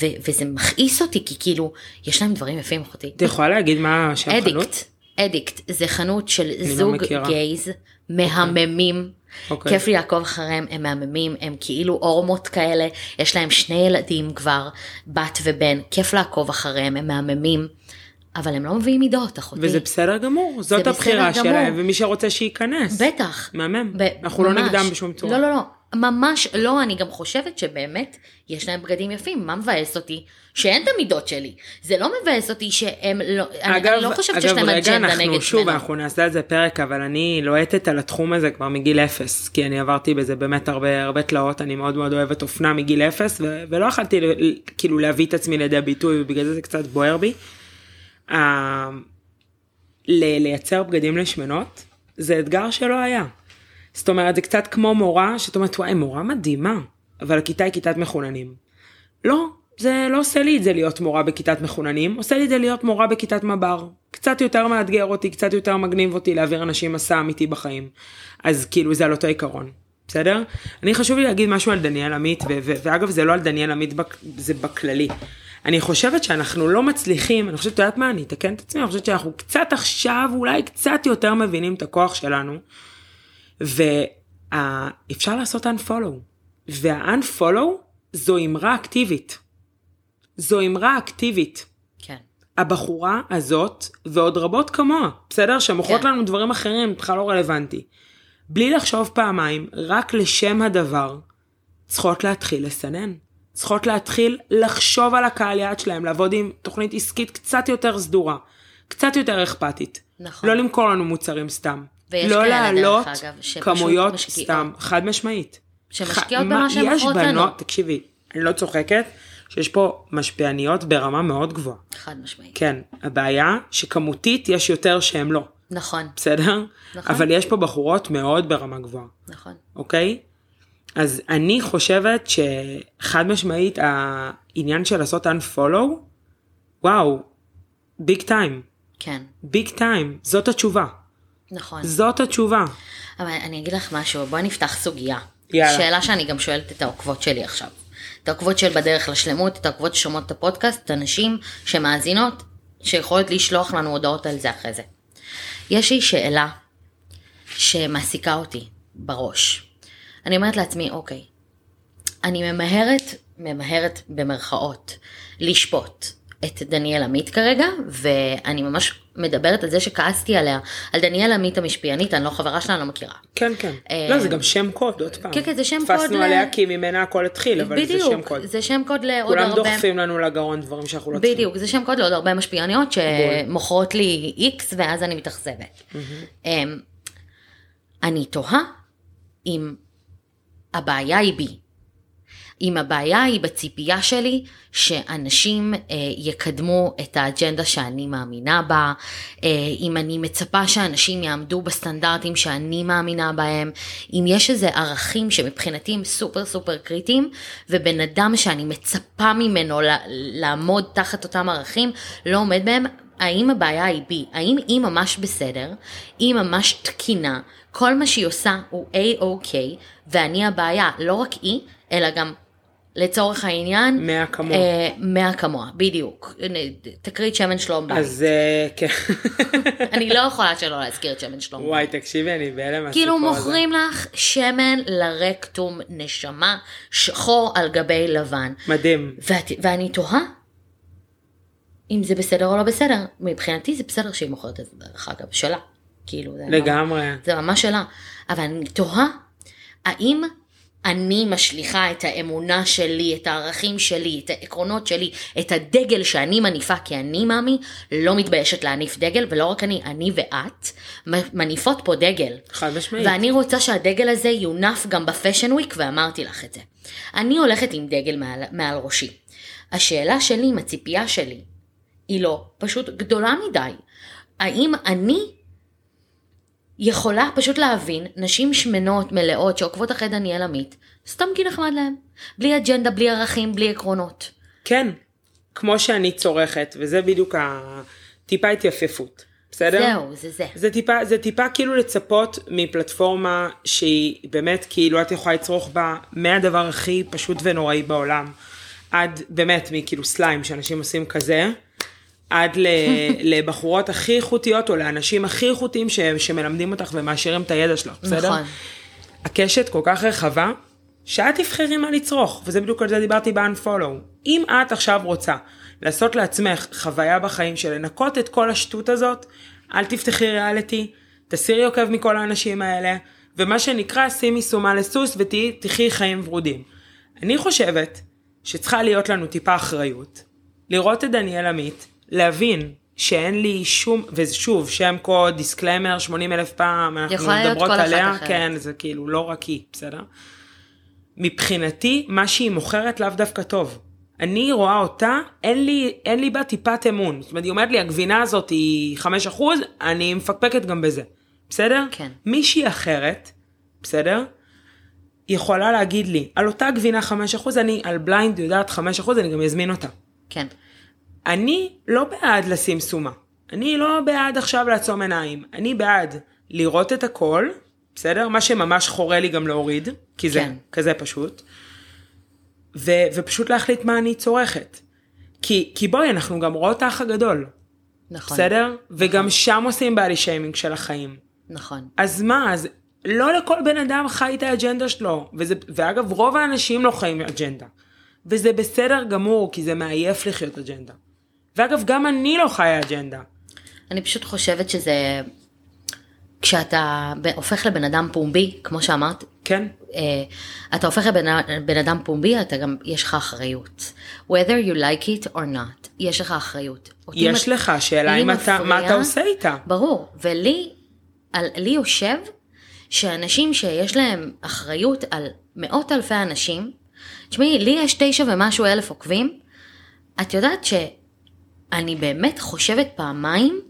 [SPEAKER 1] ו- וזה מכעיס אותי, כי כאילו, יש להם דברים יפים, אחותי.
[SPEAKER 2] את יכולה להגיד מה השם חנות?
[SPEAKER 1] אדיקט, אדיקט, זה חנות של
[SPEAKER 2] לא
[SPEAKER 1] זוג
[SPEAKER 2] מכירה.
[SPEAKER 1] גייז מהממים.
[SPEAKER 2] אוקיי.
[SPEAKER 1] כיף לי לעקוב אחריהם, הם מהממים, הם כאילו אורמות כאלה, יש להם שני ילדים כבר, בת ובן, כיף לעקוב אחריהם, הם מהממים, אבל הם לא מביאים מידות, אחותי.
[SPEAKER 2] וזה בסדר גמור, זאת הבחירה
[SPEAKER 1] גמור.
[SPEAKER 2] שלהם, ומי שרוצה שייכנס.
[SPEAKER 1] בטח.
[SPEAKER 2] מהמם.
[SPEAKER 1] ב-
[SPEAKER 2] אנחנו לא
[SPEAKER 1] ממש.
[SPEAKER 2] נגדם בשום צורה.
[SPEAKER 1] לא, לא, לא. ממש לא, אני גם חושבת שבאמת יש להם בגדים יפים, מה מבאס אותי? שאין את המידות שלי. זה לא מבאס אותי שהם לא,
[SPEAKER 2] אגב,
[SPEAKER 1] אני לא חושבת שיש
[SPEAKER 2] אגב,
[SPEAKER 1] להם
[SPEAKER 2] רגע,
[SPEAKER 1] אג'נדה
[SPEAKER 2] אנחנו,
[SPEAKER 1] נגד
[SPEAKER 2] שוב,
[SPEAKER 1] ממנו.
[SPEAKER 2] אנחנו נעשה על זה פרק, אבל אני לוהטת על התחום הזה כבר מגיל אפס, כי אני עברתי בזה באמת הרבה, הרבה תלאות, אני מאוד מאוד אוהבת אופנה מגיל אפס, ו- ולא יכלתי ל- כאילו להביא את עצמי לידי ביטוי, ובגלל זה זה קצת בוער בי. ה- ל- לייצר בגדים לשמנות, זה אתגר שלא היה. זאת אומרת, זה קצת כמו מורה, שאת אומרת, וואי, מורה מדהימה, אבל הכיתה היא כיתת מחוננים. לא, זה לא עושה לי את זה להיות מורה בכיתת מחוננים, עושה לי את זה להיות מורה בכיתת מב"ר. קצת יותר מאתגר אותי, קצת יותר מגניב אותי להעביר אנשים מסע אמיתי בחיים. אז כאילו זה על אותו עיקרון, בסדר? אני חשוב לי להגיד משהו על דניאל עמית, ואגב זה לא על דניאל עמית, זה בכללי. אני חושבת שאנחנו לא מצליחים, אני חושבת, את יודעת מה, אני אתקן את עצמי, אני חושבת שאנחנו קצת עכשיו, אולי קצת יותר מבינים את הכוח שלנו, ואפשר לעשות unfollow. וה-unfollow זו אמרה אקטיבית. זו אמרה אקטיבית.
[SPEAKER 1] כן.
[SPEAKER 2] הבחורה הזאת, ועוד רבות כמוה, בסדר? שמוכרות
[SPEAKER 1] כן.
[SPEAKER 2] לנו דברים אחרים, בכלל לא רלוונטי. בלי לחשוב פעמיים, רק לשם הדבר, צריכות להתחיל לסנן. צריכות להתחיל לחשוב על הקהל יעד שלהם, לעבוד עם תוכנית עסקית קצת יותר סדורה, קצת יותר אכפתית.
[SPEAKER 1] נכון.
[SPEAKER 2] לא למכור לנו מוצרים סתם.
[SPEAKER 1] ויש
[SPEAKER 2] לא
[SPEAKER 1] כאלה, דרך
[SPEAKER 2] להעלות כמויות
[SPEAKER 1] משקיעות.
[SPEAKER 2] סתם, חד משמעית.
[SPEAKER 1] שמשקיעות
[SPEAKER 2] ח-
[SPEAKER 1] במה
[SPEAKER 2] מה-
[SPEAKER 1] שהן מוכרות לנו.
[SPEAKER 2] בנות, תקשיבי, אני לא צוחקת, שיש פה משפיעניות ברמה מאוד גבוהה.
[SPEAKER 1] חד משמעית.
[SPEAKER 2] כן, הבעיה שכמותית יש יותר שהם לא,
[SPEAKER 1] נכון,
[SPEAKER 2] בסדר?
[SPEAKER 1] נכון.
[SPEAKER 2] אבל יש פה בחורות מאוד ברמה גבוהה,
[SPEAKER 1] נכון.
[SPEAKER 2] אוקיי? אז אני חושבת שחד משמעית העניין של לעשות unfollow, וואו, ביג טיים,
[SPEAKER 1] כן,
[SPEAKER 2] ביג טיים, זאת התשובה,
[SPEAKER 1] נכון.
[SPEAKER 2] זאת התשובה.
[SPEAKER 1] אבל אני אגיד לך משהו, בואי נפתח סוגיה.
[SPEAKER 2] יאללה.
[SPEAKER 1] שאלה שאני גם שואלת את העוקבות שלי עכשיו. את העוקבות של בדרך לשלמות, את העוקבות ששומעות את הפודקאסט, את הנשים שמאזינות, שיכולות לשלוח לנו הודעות על זה אחרי זה. יש לי שאלה שמעסיקה אותי בראש. אני אומרת לעצמי, אוקיי, אני ממהרת, ממהרת במרכאות, לשפוט את דניאל עמית כרגע, ואני ממש מדברת על זה שכעסתי עליה, על דניאל עמית המשפיענית, אני לא חברה שלה, אני לא מכירה.
[SPEAKER 2] כן, כן.
[SPEAKER 1] אה,
[SPEAKER 2] לא, זה גם שם קוד, עוד פעם.
[SPEAKER 1] כן, כן, זה שם קוד
[SPEAKER 2] תפסנו עליה כי ממנה הכל התחיל, אבל זה שם
[SPEAKER 1] בדיוק,
[SPEAKER 2] קוד.
[SPEAKER 1] זה שם קוד לעוד
[SPEAKER 2] כולם
[SPEAKER 1] הרבה...
[SPEAKER 2] דוחפים לנו לגרון דברים שאנחנו לא צריכים.
[SPEAKER 1] בדיוק, זה שם קוד לעוד הרבה משפיעניות שמוכרות לי איקס ואז אני מתאכזבת. אמ, אני תוהה אם הבעיה היא בי. אם הבעיה היא בציפייה שלי שאנשים אה, יקדמו את האג'נדה שאני מאמינה בה, אה, אם אני מצפה שאנשים יעמדו בסטנדרטים שאני מאמינה בהם, אם יש איזה ערכים שמבחינתי הם סופר סופר קריטיים, ובן אדם שאני מצפה ממנו לעמוד תחת אותם ערכים לא עומד בהם, האם הבעיה היא בי? האם היא ממש בסדר? היא ממש תקינה? כל מה שהיא עושה הוא A-OK, ואני הבעיה, לא רק היא, אלא גם לצורך העניין.
[SPEAKER 2] מאה כמוה.
[SPEAKER 1] אה, מאה כמוה, בדיוק. תקריא את שמן שלום בית.
[SPEAKER 2] אז אה, כן.
[SPEAKER 1] אני לא יכולה שלא להזכיר את שמן שלום
[SPEAKER 2] וואי,
[SPEAKER 1] בית.
[SPEAKER 2] תקשיבי, אני בהלם
[SPEAKER 1] כאילו
[SPEAKER 2] הזה.
[SPEAKER 1] מוכרים לך שמן לרקטום נשמה שחור על גבי לבן.
[SPEAKER 2] מדהים.
[SPEAKER 1] ואת, ואני תוהה אם זה בסדר או לא בסדר. מבחינתי זה בסדר שהיא מוכרת את זה דרך אגב, שלה. כאילו, זה
[SPEAKER 2] לגמרי.
[SPEAKER 1] זה ממש שלה. אבל אני תוהה, האם אני משליכה את האמונה שלי, את הערכים שלי, את העקרונות שלי, את הדגל שאני מניפה, כי אני מאמי לא מתביישת להניף דגל, ולא רק אני, אני ואת מניפות פה דגל.
[SPEAKER 2] חד משמעית.
[SPEAKER 1] ואני רוצה שהדגל הזה יונף גם בפשן וויק, ואמרתי לך את זה. אני הולכת עם דגל מעל, מעל ראשי. השאלה שלי, עם הציפייה שלי, היא לא פשוט גדולה מדי. האם אני יכולה פשוט להבין נשים שמנות, מלאות, שעוקבות אחרי דניאל עמית, סתם כי נחמד להם. בלי אג'נדה, בלי ערכים, בלי עקרונות.
[SPEAKER 2] כן, כמו שאני צורכת, וזה בדיוק הטיפה התייפפות, בסדר?
[SPEAKER 1] זהו, זה זה.
[SPEAKER 2] זה טיפה, זה טיפה כאילו לצפות מפלטפורמה שהיא באמת כאילו את יכולה לצרוך בה מהדבר הכי פשוט ונוראי בעולם, עד באמת מכאילו סליים שאנשים עושים כזה, עד לבחורות הכי איכותיות או לאנשים הכי איכותיים ש, שמלמדים אותך ומעשירים את הידע שלך, בסדר?
[SPEAKER 1] נכון.
[SPEAKER 2] הקשת כל כך רחבה, שאת תבחרי מה לצרוך, וזה בדיוק על זה דיברתי ב-unfollow. אם את עכשיו רוצה לעשות לעצמך חוויה בחיים של לנקות את כל השטות הזאת, אל תפתחי ריאליטי, תסירי עוקב מכל האנשים האלה, ומה שנקרא שימי סומה לסוס ותחי חיים ורודים. אני חושבת שצריכה להיות לנו טיפה אחריות, לראות את דניאל עמית, להבין שאין לי שום, ושוב, שם קוד, דיסקלמר, 80 אלף פעם, אנחנו מדברות עליה. כן, זה כאילו לא רק היא, בסדר? מבחינתי, מה שהיא מוכרת לאו דווקא טוב. אני רואה אותה, אין לי, אין לי בה טיפת אמון. זאת אומרת, היא אומרת לי, הגבינה הזאת היא 5%, אני מפקפקת גם בזה. בסדר?
[SPEAKER 1] כן.
[SPEAKER 2] מישהי אחרת, בסדר? יכולה להגיד לי, על אותה גבינה 5%, אני על בליינד יודעת 5%, אני גם אזמין אותה.
[SPEAKER 1] כן.
[SPEAKER 2] אני לא בעד לשים סומה. אני לא בעד עכשיו לעצום עיניים. אני בעד לראות את הכל, בסדר? מה שממש חורה לי גם להוריד, כי זה
[SPEAKER 1] כן.
[SPEAKER 2] כזה פשוט. ו- ופשוט להחליט מה אני צורכת. כי, כי בואי, אנחנו גם רואות האח הגדול,
[SPEAKER 1] נכון.
[SPEAKER 2] בסדר? וגם שם עושים בעלי שיימינג של החיים.
[SPEAKER 1] נכון.
[SPEAKER 2] אז מה, אז לא לכל בן אדם חי את האג'נדה שלו. וזה, ואגב, רוב האנשים לא חיים אג'נדה. וזה בסדר גמור, כי זה מעייף לחיות אג'נדה. ואגב, גם אני לא חיה אג'נדה.
[SPEAKER 1] אני פשוט חושבת שזה... כשאתה הופך לבן אדם פומבי, כמו שאמרת,
[SPEAKER 2] כן?
[SPEAKER 1] אה, אתה הופך לבן בן אדם פומבי, אתה גם, יש לך אחריות. whether you like it or not, יש לך אחריות.
[SPEAKER 2] יש
[SPEAKER 1] מ-
[SPEAKER 2] לך, השאלה
[SPEAKER 1] לי
[SPEAKER 2] אם אתה, מה
[SPEAKER 1] מפריע-
[SPEAKER 2] אתה עושה איתה.
[SPEAKER 1] ברור, ולי, על, לי יושב שאנשים שיש להם אחריות על מאות אלפי אנשים, תשמעי, לי יש תשע ומשהו אלף עוקבים, את יודעת שאני באמת חושבת פעמיים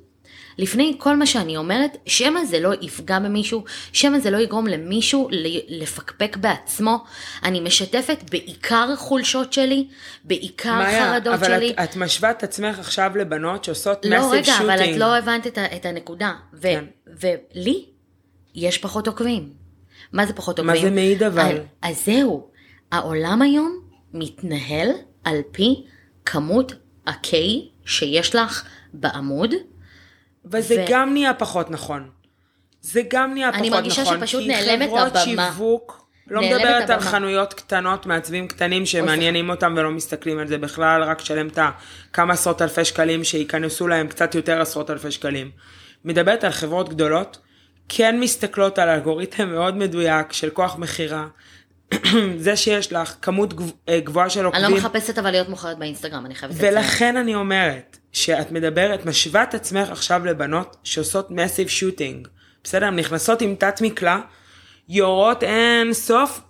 [SPEAKER 1] לפני כל מה שאני אומרת, שמא זה לא יפגע במישהו, שמא זה לא יגרום למישהו לפקפק בעצמו. אני משתפת בעיקר חולשות שלי, בעיקר
[SPEAKER 2] מאיה,
[SPEAKER 1] חרדות
[SPEAKER 2] אבל
[SPEAKER 1] שלי.
[SPEAKER 2] את, את משווה את עצמך עכשיו לבנות שעושות
[SPEAKER 1] לא,
[SPEAKER 2] מאסיב
[SPEAKER 1] רגע, אבל
[SPEAKER 2] שוטינג.
[SPEAKER 1] את לא הבנת את, את הנקודה. ו,
[SPEAKER 2] כן.
[SPEAKER 1] ולי יש פחות עוקבים. מה זה פחות
[SPEAKER 2] מה
[SPEAKER 1] עוקבים?
[SPEAKER 2] זה מעיד אבל?
[SPEAKER 1] אז זהו, העולם היום מתנהל על פי כמות ה-K שיש לך בעמוד.
[SPEAKER 2] וזה
[SPEAKER 1] ו-
[SPEAKER 2] גם נהיה פחות נכון. זה גם נהיה פחות
[SPEAKER 1] אני
[SPEAKER 2] נכון.
[SPEAKER 1] מרגישה שפשוט נעלמת
[SPEAKER 2] כי חברות
[SPEAKER 1] הבמה.
[SPEAKER 2] שיווק, לא מדברת על
[SPEAKER 1] הבמה.
[SPEAKER 2] חנויות קטנות, מעצבים קטנים שמעניינים אותם ולא מסתכלים על זה בכלל, רק שלם את הכמה עשרות אלפי שקלים שייכנסו להם קצת יותר עשרות אלפי שקלים. מדברת על חברות גדולות, כן מסתכלות על אלגוריתם מאוד מדויק של כוח מכירה. זה שיש לך כמות גב- אה, גבוהה של
[SPEAKER 1] אני
[SPEAKER 2] עוקבים.
[SPEAKER 1] לא מחפשת אבל להיות מוכרת באינסטגרם, אני חייבת לציין.
[SPEAKER 2] ולכן אני אומרת, שאת מדברת, משווה את עצמך עכשיו לבנות שעושות מסיב שוטינג. בסדר? הן נכנסות עם תת מקלע, יורות אין סוף,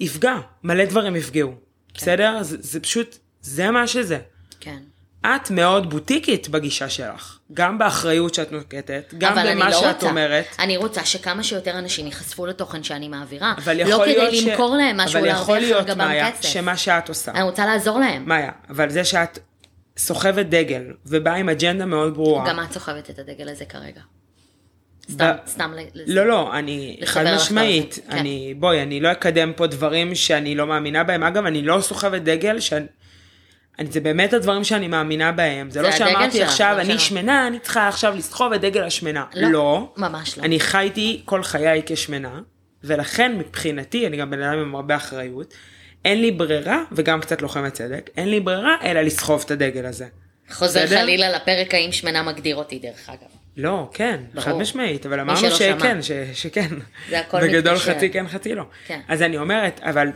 [SPEAKER 2] יפגע. מלא דברים יפגעו. בסדר? זה, זה פשוט, זה מה שזה.
[SPEAKER 1] כן.
[SPEAKER 2] את מאוד בוטיקית בגישה שלך. גם באחריות שאת נוקטת, גם
[SPEAKER 1] אבל
[SPEAKER 2] במה
[SPEAKER 1] לא
[SPEAKER 2] שאת
[SPEAKER 1] רוצה.
[SPEAKER 2] אומרת.
[SPEAKER 1] אני רוצה שכמה שיותר אנשים ייחשפו לתוכן שאני מעבירה.
[SPEAKER 2] אבל
[SPEAKER 1] לא
[SPEAKER 2] יכול
[SPEAKER 1] כדי
[SPEAKER 2] להיות ש...
[SPEAKER 1] למכור להם משהו,
[SPEAKER 2] אבל יכול
[SPEAKER 1] להרוויח על
[SPEAKER 2] להיות,
[SPEAKER 1] גבם
[SPEAKER 2] מאיה,
[SPEAKER 1] כסף.
[SPEAKER 2] שמה שאת עושה.
[SPEAKER 1] אני רוצה לעזור להם.
[SPEAKER 2] מאיה, אבל זה שאת סוחבת דגל ובאה עם אג'נדה מאוד ברורה.
[SPEAKER 1] גם את סוחבת את הדגל הזה כרגע. סתם,
[SPEAKER 2] ב-
[SPEAKER 1] סתם לזה.
[SPEAKER 2] לא, לא, אני חד משמעית,
[SPEAKER 1] כן.
[SPEAKER 2] אני, בואי, אני לא אקדם פה דברים שאני לא מאמינה בהם. אגב, אני לא סוחבת דגל, שאני, אני, זה באמת הדברים שאני מאמינה בהם. זה,
[SPEAKER 1] זה
[SPEAKER 2] לא שאמרתי עכשיו,
[SPEAKER 1] זה
[SPEAKER 2] אני
[SPEAKER 1] שלך.
[SPEAKER 2] שמנה, אני צריכה עכשיו לסחוב את דגל השמנה.
[SPEAKER 1] לא,
[SPEAKER 2] לא.
[SPEAKER 1] ממש לא.
[SPEAKER 2] אני חייתי כל חיי כשמנה, ולכן מבחינתי, אני גם בן אדם עם הרבה אחריות, אין לי ברירה, וגם קצת לוחמת צדק, אין לי ברירה אלא לסחוב את הדגל הזה.
[SPEAKER 1] חוזר
[SPEAKER 2] בסדר?
[SPEAKER 1] חלילה לפרק האם שמנה מגדיר אותי דרך אגב.
[SPEAKER 2] לא, כן,
[SPEAKER 1] ברור.
[SPEAKER 2] חד משמעית, אבל אמרנו. שכן, ש, שכן.
[SPEAKER 1] זה הכל
[SPEAKER 2] בגדול
[SPEAKER 1] מתקשר.
[SPEAKER 2] חצי כן, חצי לא.
[SPEAKER 1] כן.
[SPEAKER 2] אז אני אומרת, אבל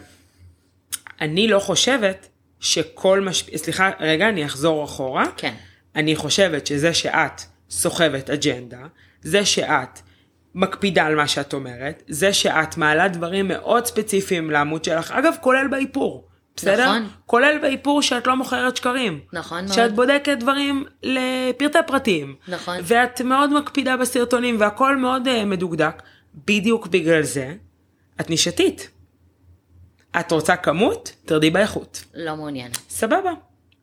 [SPEAKER 2] אני לא חושבת שכל מש... סליחה, רגע, אני אחזור אחורה.
[SPEAKER 1] כן.
[SPEAKER 2] אני חושבת שזה שאת סוחבת אג'נדה, זה שאת מקפידה על מה שאת אומרת, זה שאת מעלה דברים מאוד ספציפיים לעמוד שלך, אגב, כולל באיפור. בסדר?
[SPEAKER 1] נכון.
[SPEAKER 2] כולל באיפור שאת לא מוכרת שקרים.
[SPEAKER 1] נכון מאוד.
[SPEAKER 2] שאת בודקת דברים לפרטי פרטים.
[SPEAKER 1] נכון.
[SPEAKER 2] ואת מאוד מקפידה בסרטונים והכל מאוד uh, מדוקדק. בדיוק בגלל זה, את נישתית. את רוצה כמות? תרדי באיכות.
[SPEAKER 1] לא מעוניינת.
[SPEAKER 2] סבבה.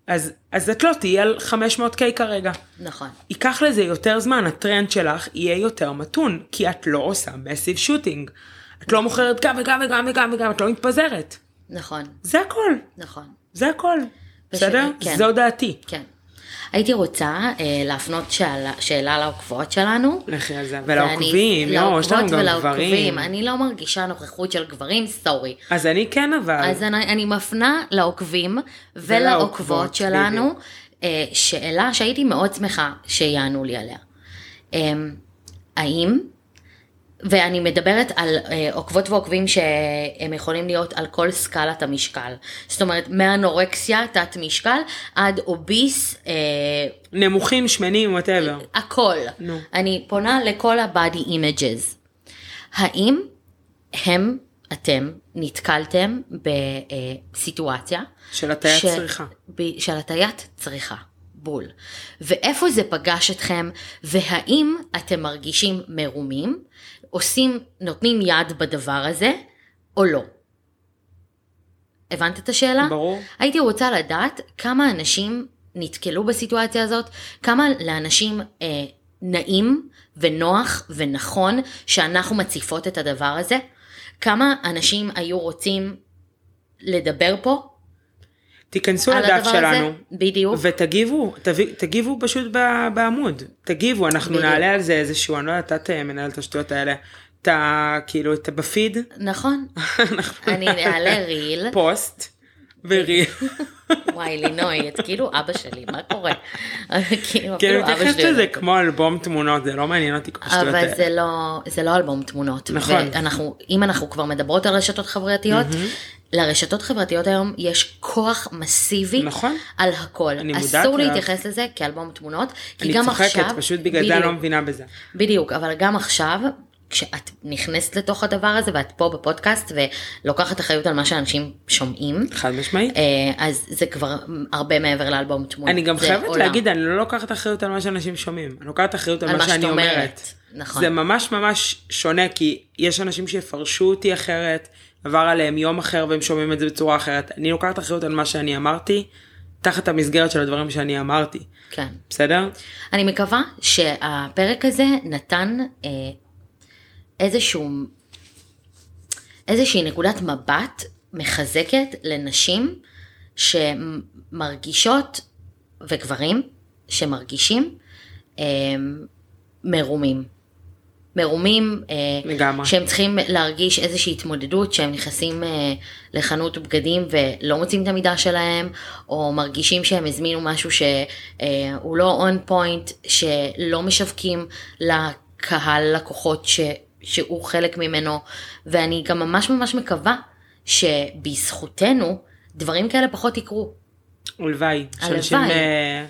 [SPEAKER 2] אז, אז את לא תהיי על 500K כרגע.
[SPEAKER 1] נכון.
[SPEAKER 2] ייקח לזה יותר זמן, הטרנד שלך יהיה יותר מתון, כי את לא עושה מסיב שוטינג. את לא מוכרת גם וגם וגם וגם וגם, את לא מתפזרת.
[SPEAKER 1] נכון.
[SPEAKER 2] זה הכל,
[SPEAKER 1] נכון.
[SPEAKER 2] זה הכל. בסדר?
[SPEAKER 1] כן.
[SPEAKER 2] זו דעתי.
[SPEAKER 1] כן. הייתי רוצה אה, להפנות שאלה, שאלה לעוקבות שלנו.
[SPEAKER 2] לכי על זה. ולעוקבים, יואו, יש לנו גם. גברים.
[SPEAKER 1] אני לא מרגישה נוכחות של גברים, סורי.
[SPEAKER 2] אז אני כן אבל.
[SPEAKER 1] אז אני, אני מפנה לעוקבים
[SPEAKER 2] ולעוקבות,
[SPEAKER 1] ולעוקבות שלנו אה, שאלה שהייתי מאוד שמחה שיענו לי עליה. אה, האם, ואני מדברת על אה, עוקבות ועוקבים שהם יכולים להיות על כל סקלת המשקל. זאת אומרת, מאנורקסיה, תת משקל, עד obese, אה,
[SPEAKER 2] נמוכים, שמנים, whatever.
[SPEAKER 1] הכל.
[SPEAKER 2] נו.
[SPEAKER 1] אני פונה לכל ה body images. האם הם, אתם, נתקלתם בסיטואציה
[SPEAKER 2] של הטיית
[SPEAKER 1] ש-
[SPEAKER 2] צריכה.
[SPEAKER 1] ב- של הטיית צריכה. בול. ואיפה זה פגש אתכם, והאם אתם מרגישים מרומים, עושים, נותנים יד בדבר הזה, או לא. הבנת את השאלה?
[SPEAKER 2] ברור.
[SPEAKER 1] הייתי רוצה לדעת כמה אנשים נתקלו בסיטואציה הזאת, כמה לאנשים אה, נעים ונוח ונכון שאנחנו מציפות את הדבר הזה, כמה אנשים היו רוצים לדבר פה
[SPEAKER 2] תיכנסו לדף שלנו.
[SPEAKER 1] הזה, בדיוק,
[SPEAKER 2] ותגיבו, תגיבו פשוט בעמוד, תגיבו, אנחנו
[SPEAKER 1] בדיוק.
[SPEAKER 2] נעלה על זה איזשהו, אני לא יודעת, את אה, מנהלת השטויות האלה, את ה... כאילו, את בפיד,
[SPEAKER 1] נכון, אני אעלה ריל,
[SPEAKER 2] פוסט, וריל,
[SPEAKER 1] וואי לינוי, את כאילו אבא שלי, מה קורה? כאילו
[SPEAKER 2] כן,
[SPEAKER 1] אפילו
[SPEAKER 2] אני
[SPEAKER 1] אבא שלי
[SPEAKER 2] לזה
[SPEAKER 1] יודע.
[SPEAKER 2] כמו אלבום תמונות, זה לא מעניין אותי כל השטויות
[SPEAKER 1] אבל
[SPEAKER 2] האלה.
[SPEAKER 1] זה לא, זה לא אלבום תמונות.
[SPEAKER 2] נכון.
[SPEAKER 1] אם אנחנו כבר מדברות על רשתות חברתיות, לרשתות חברתיות היום יש כוח מסיבי
[SPEAKER 2] נכון.
[SPEAKER 1] על הכל.
[SPEAKER 2] אני מודעת
[SPEAKER 1] אסור
[SPEAKER 2] אליו.
[SPEAKER 1] להתייחס לזה כאלבום תמונות, כי
[SPEAKER 2] אני
[SPEAKER 1] גם
[SPEAKER 2] צוחקת,
[SPEAKER 1] עכשיו,
[SPEAKER 2] פשוט בגלל זה אני לא מבינה בזה.
[SPEAKER 1] בדיוק, אבל גם עכשיו, כשאת נכנסת לתוך הדבר הזה ואת פה בפודקאסט ולוקחת אחריות על מה שאנשים שומעים,
[SPEAKER 2] חד משמעית.
[SPEAKER 1] אה, אז זה כבר הרבה מעבר לאלבום תמונות.
[SPEAKER 2] אני גם חייבת
[SPEAKER 1] עולם.
[SPEAKER 2] להגיד, אני לא לוקחת אחריות על מה שאנשים שומעים, אני לוקחת אחריות על
[SPEAKER 1] על
[SPEAKER 2] מה
[SPEAKER 1] מה
[SPEAKER 2] שאני
[SPEAKER 1] אומרת.
[SPEAKER 2] אומרת.
[SPEAKER 1] נכון.
[SPEAKER 2] זה ממש ממש שונה, כי יש אנשים שיפרשו אותי אחרת, עבר עליהם יום אחר והם שומעים את זה בצורה אחרת. אני לוקחת אחריות על מה שאני אמרתי, תחת המסגרת של הדברים שאני אמרתי.
[SPEAKER 1] כן.
[SPEAKER 2] בסדר?
[SPEAKER 1] אני מקווה שהפרק הזה נתן אה, איזשהו, איזושהי נקודת מבט מחזקת לנשים שמרגישות, וגברים שמרגישים אה, מרומים. מרומים, אה,
[SPEAKER 2] לגמרי.
[SPEAKER 1] שהם צריכים להרגיש איזושהי התמודדות, שהם נכנסים אה, לחנות בגדים ולא מוצאים את המידה שלהם, או מרגישים שהם הזמינו משהו שהוא לא און פוינט, שלא משווקים לקהל לקוחות ש, שהוא חלק ממנו, ואני גם ממש ממש מקווה שבזכותנו דברים כאלה פחות יקרו.
[SPEAKER 2] הלוואי. שאנשים
[SPEAKER 1] הלוואי.
[SPEAKER 2] אה,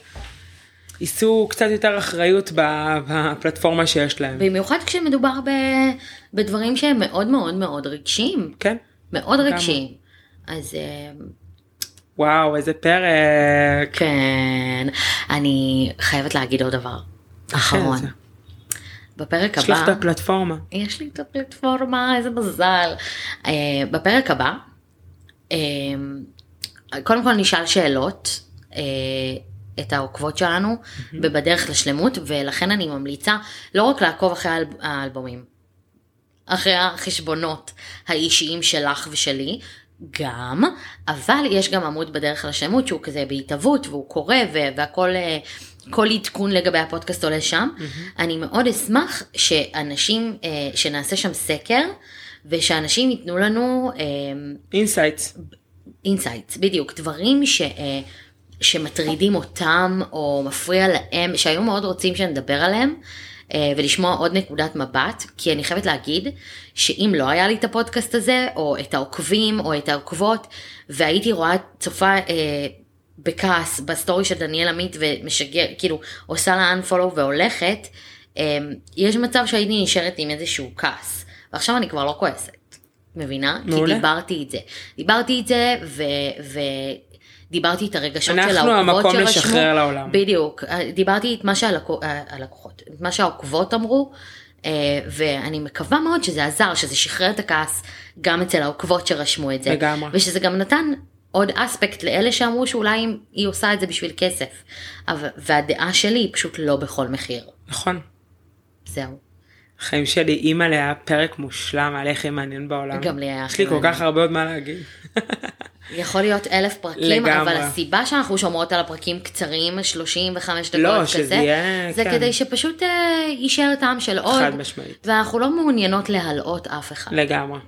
[SPEAKER 2] יישאו קצת יותר אחריות בפלטפורמה שיש להם.
[SPEAKER 1] במיוחד כשמדובר ב, בדברים שהם מאוד מאוד מאוד רגשיים.
[SPEAKER 2] כן.
[SPEAKER 1] מאוד. רגשיים. אז אה,
[SPEAKER 2] וואו, איזה פרק.
[SPEAKER 1] כן, אני חייבת להגיד עוד דבר. אחרון.
[SPEAKER 2] זה.
[SPEAKER 1] בפרק
[SPEAKER 2] יש לך
[SPEAKER 1] הבא,
[SPEAKER 2] את הפלטפורמה.
[SPEAKER 1] יש לי את הפלטפורמה, איזה מזל. אה, בפרק הבא, אה, קודם כל נשאל שאלות. אה, את העוקבות שלנו בבדרך לשלמות, ולכן אני ממליצה לא רק לעקוב אחרי האל- האלבומים, אחרי החשבונות האישיים שלך ושלי, גם, אבל יש גם עמוד בדרך לשלמות שהוא כזה בהתהוות והוא קורא והכל, אה, כל עדכון לגבי הפודקאסט עולה שם. אני מאוד אשמח שאנשים, אה, שנעשה שם סקר ושאנשים ייתנו לנו אה,
[SPEAKER 2] insights.
[SPEAKER 1] insights, בדיוק, דברים ש, אה, שמטרידים אותם או מפריע להם, שהיו מאוד רוצים שנדבר עליהם. אה, ולשמוע עוד נקודת מבט, כי אני חייבת להגיד שאם לא היה לי את הפודקאסט הזה, או את העוקבים, או את העוקבות, והייתי רואה צופה אה, בכעס בסטורי של דניאל עמית ומשגר, כאילו עושה לה unfollow והולכת, אה, יש מצב שהייתי נשארת עם איזשהו כעס, ועכשיו אני כבר לא כועסת, מבינה?
[SPEAKER 2] מעולה.
[SPEAKER 1] כי דיברתי את זה. דיברתי את זה, ו... ו... דיברתי את הרגשות של
[SPEAKER 2] אנחנו
[SPEAKER 1] העוקבות
[SPEAKER 2] המקום
[SPEAKER 1] שרשמו.
[SPEAKER 2] לשחרר לעולם.
[SPEAKER 1] בדיוק, דיברתי את מה שהלקו- הלקוחות, את מה שהעוקבות אמרו, אה, ואני מקווה מאוד שזה עזר, שזה שחרר את הכעס גם אצל העוקבות שרשמו את זה.
[SPEAKER 2] לגמרי.
[SPEAKER 1] ושזה גם נתן עוד אספקט לאלה שאמרו שאולי היא עושה את זה בשביל כסף. והדעה שלי היא פשוט לא בכל מחיר.
[SPEAKER 2] נכון.
[SPEAKER 1] זהו.
[SPEAKER 2] החיים שלי, אימא היה פרק מושלם, היה לי הכי מעניין בעולם.
[SPEAKER 1] גם לי היה
[SPEAKER 2] יש לי כל. כך הרבה עוד מה להגיד.
[SPEAKER 1] יכול להיות אלף פרקים,
[SPEAKER 2] לגמרי.
[SPEAKER 1] אבל הסיבה שאנחנו שומרות על הפרקים קצרים, 35 דקות
[SPEAKER 2] לא,
[SPEAKER 1] כזה,
[SPEAKER 2] שזה יהיה,
[SPEAKER 1] זה
[SPEAKER 2] כן.
[SPEAKER 1] כדי שפשוט אה, יישאר טעם של עוד,
[SPEAKER 2] חד משמעית.
[SPEAKER 1] ואנחנו לא מעוניינות להלאות אף אחד.
[SPEAKER 2] לגמרי.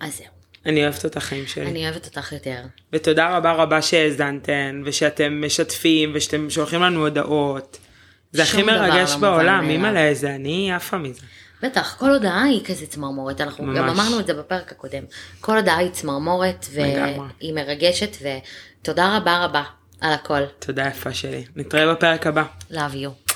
[SPEAKER 1] אז זהו,
[SPEAKER 2] אני אוהבת את החיים שלי.
[SPEAKER 1] אני אוהבת אותך יותר.
[SPEAKER 2] ותודה רבה רבה שהאזנתן, ושאתם משתפים, ושאתם שולחים לנו הודעות. זה הכי מרגש
[SPEAKER 1] לא
[SPEAKER 2] בעולם. אימא'לה, זה אני עפה מזה.
[SPEAKER 1] בטח, כל הודעה היא כזה צמרמורת, אנחנו גם
[SPEAKER 2] ממש.
[SPEAKER 1] אמרנו את זה בפרק הקודם. כל הודעה היא צמרמורת. והיא מרגשת, ותודה רבה רבה על הכל.
[SPEAKER 2] תודה יפה שלי. נתראה בפרק הבא.
[SPEAKER 1] Love you.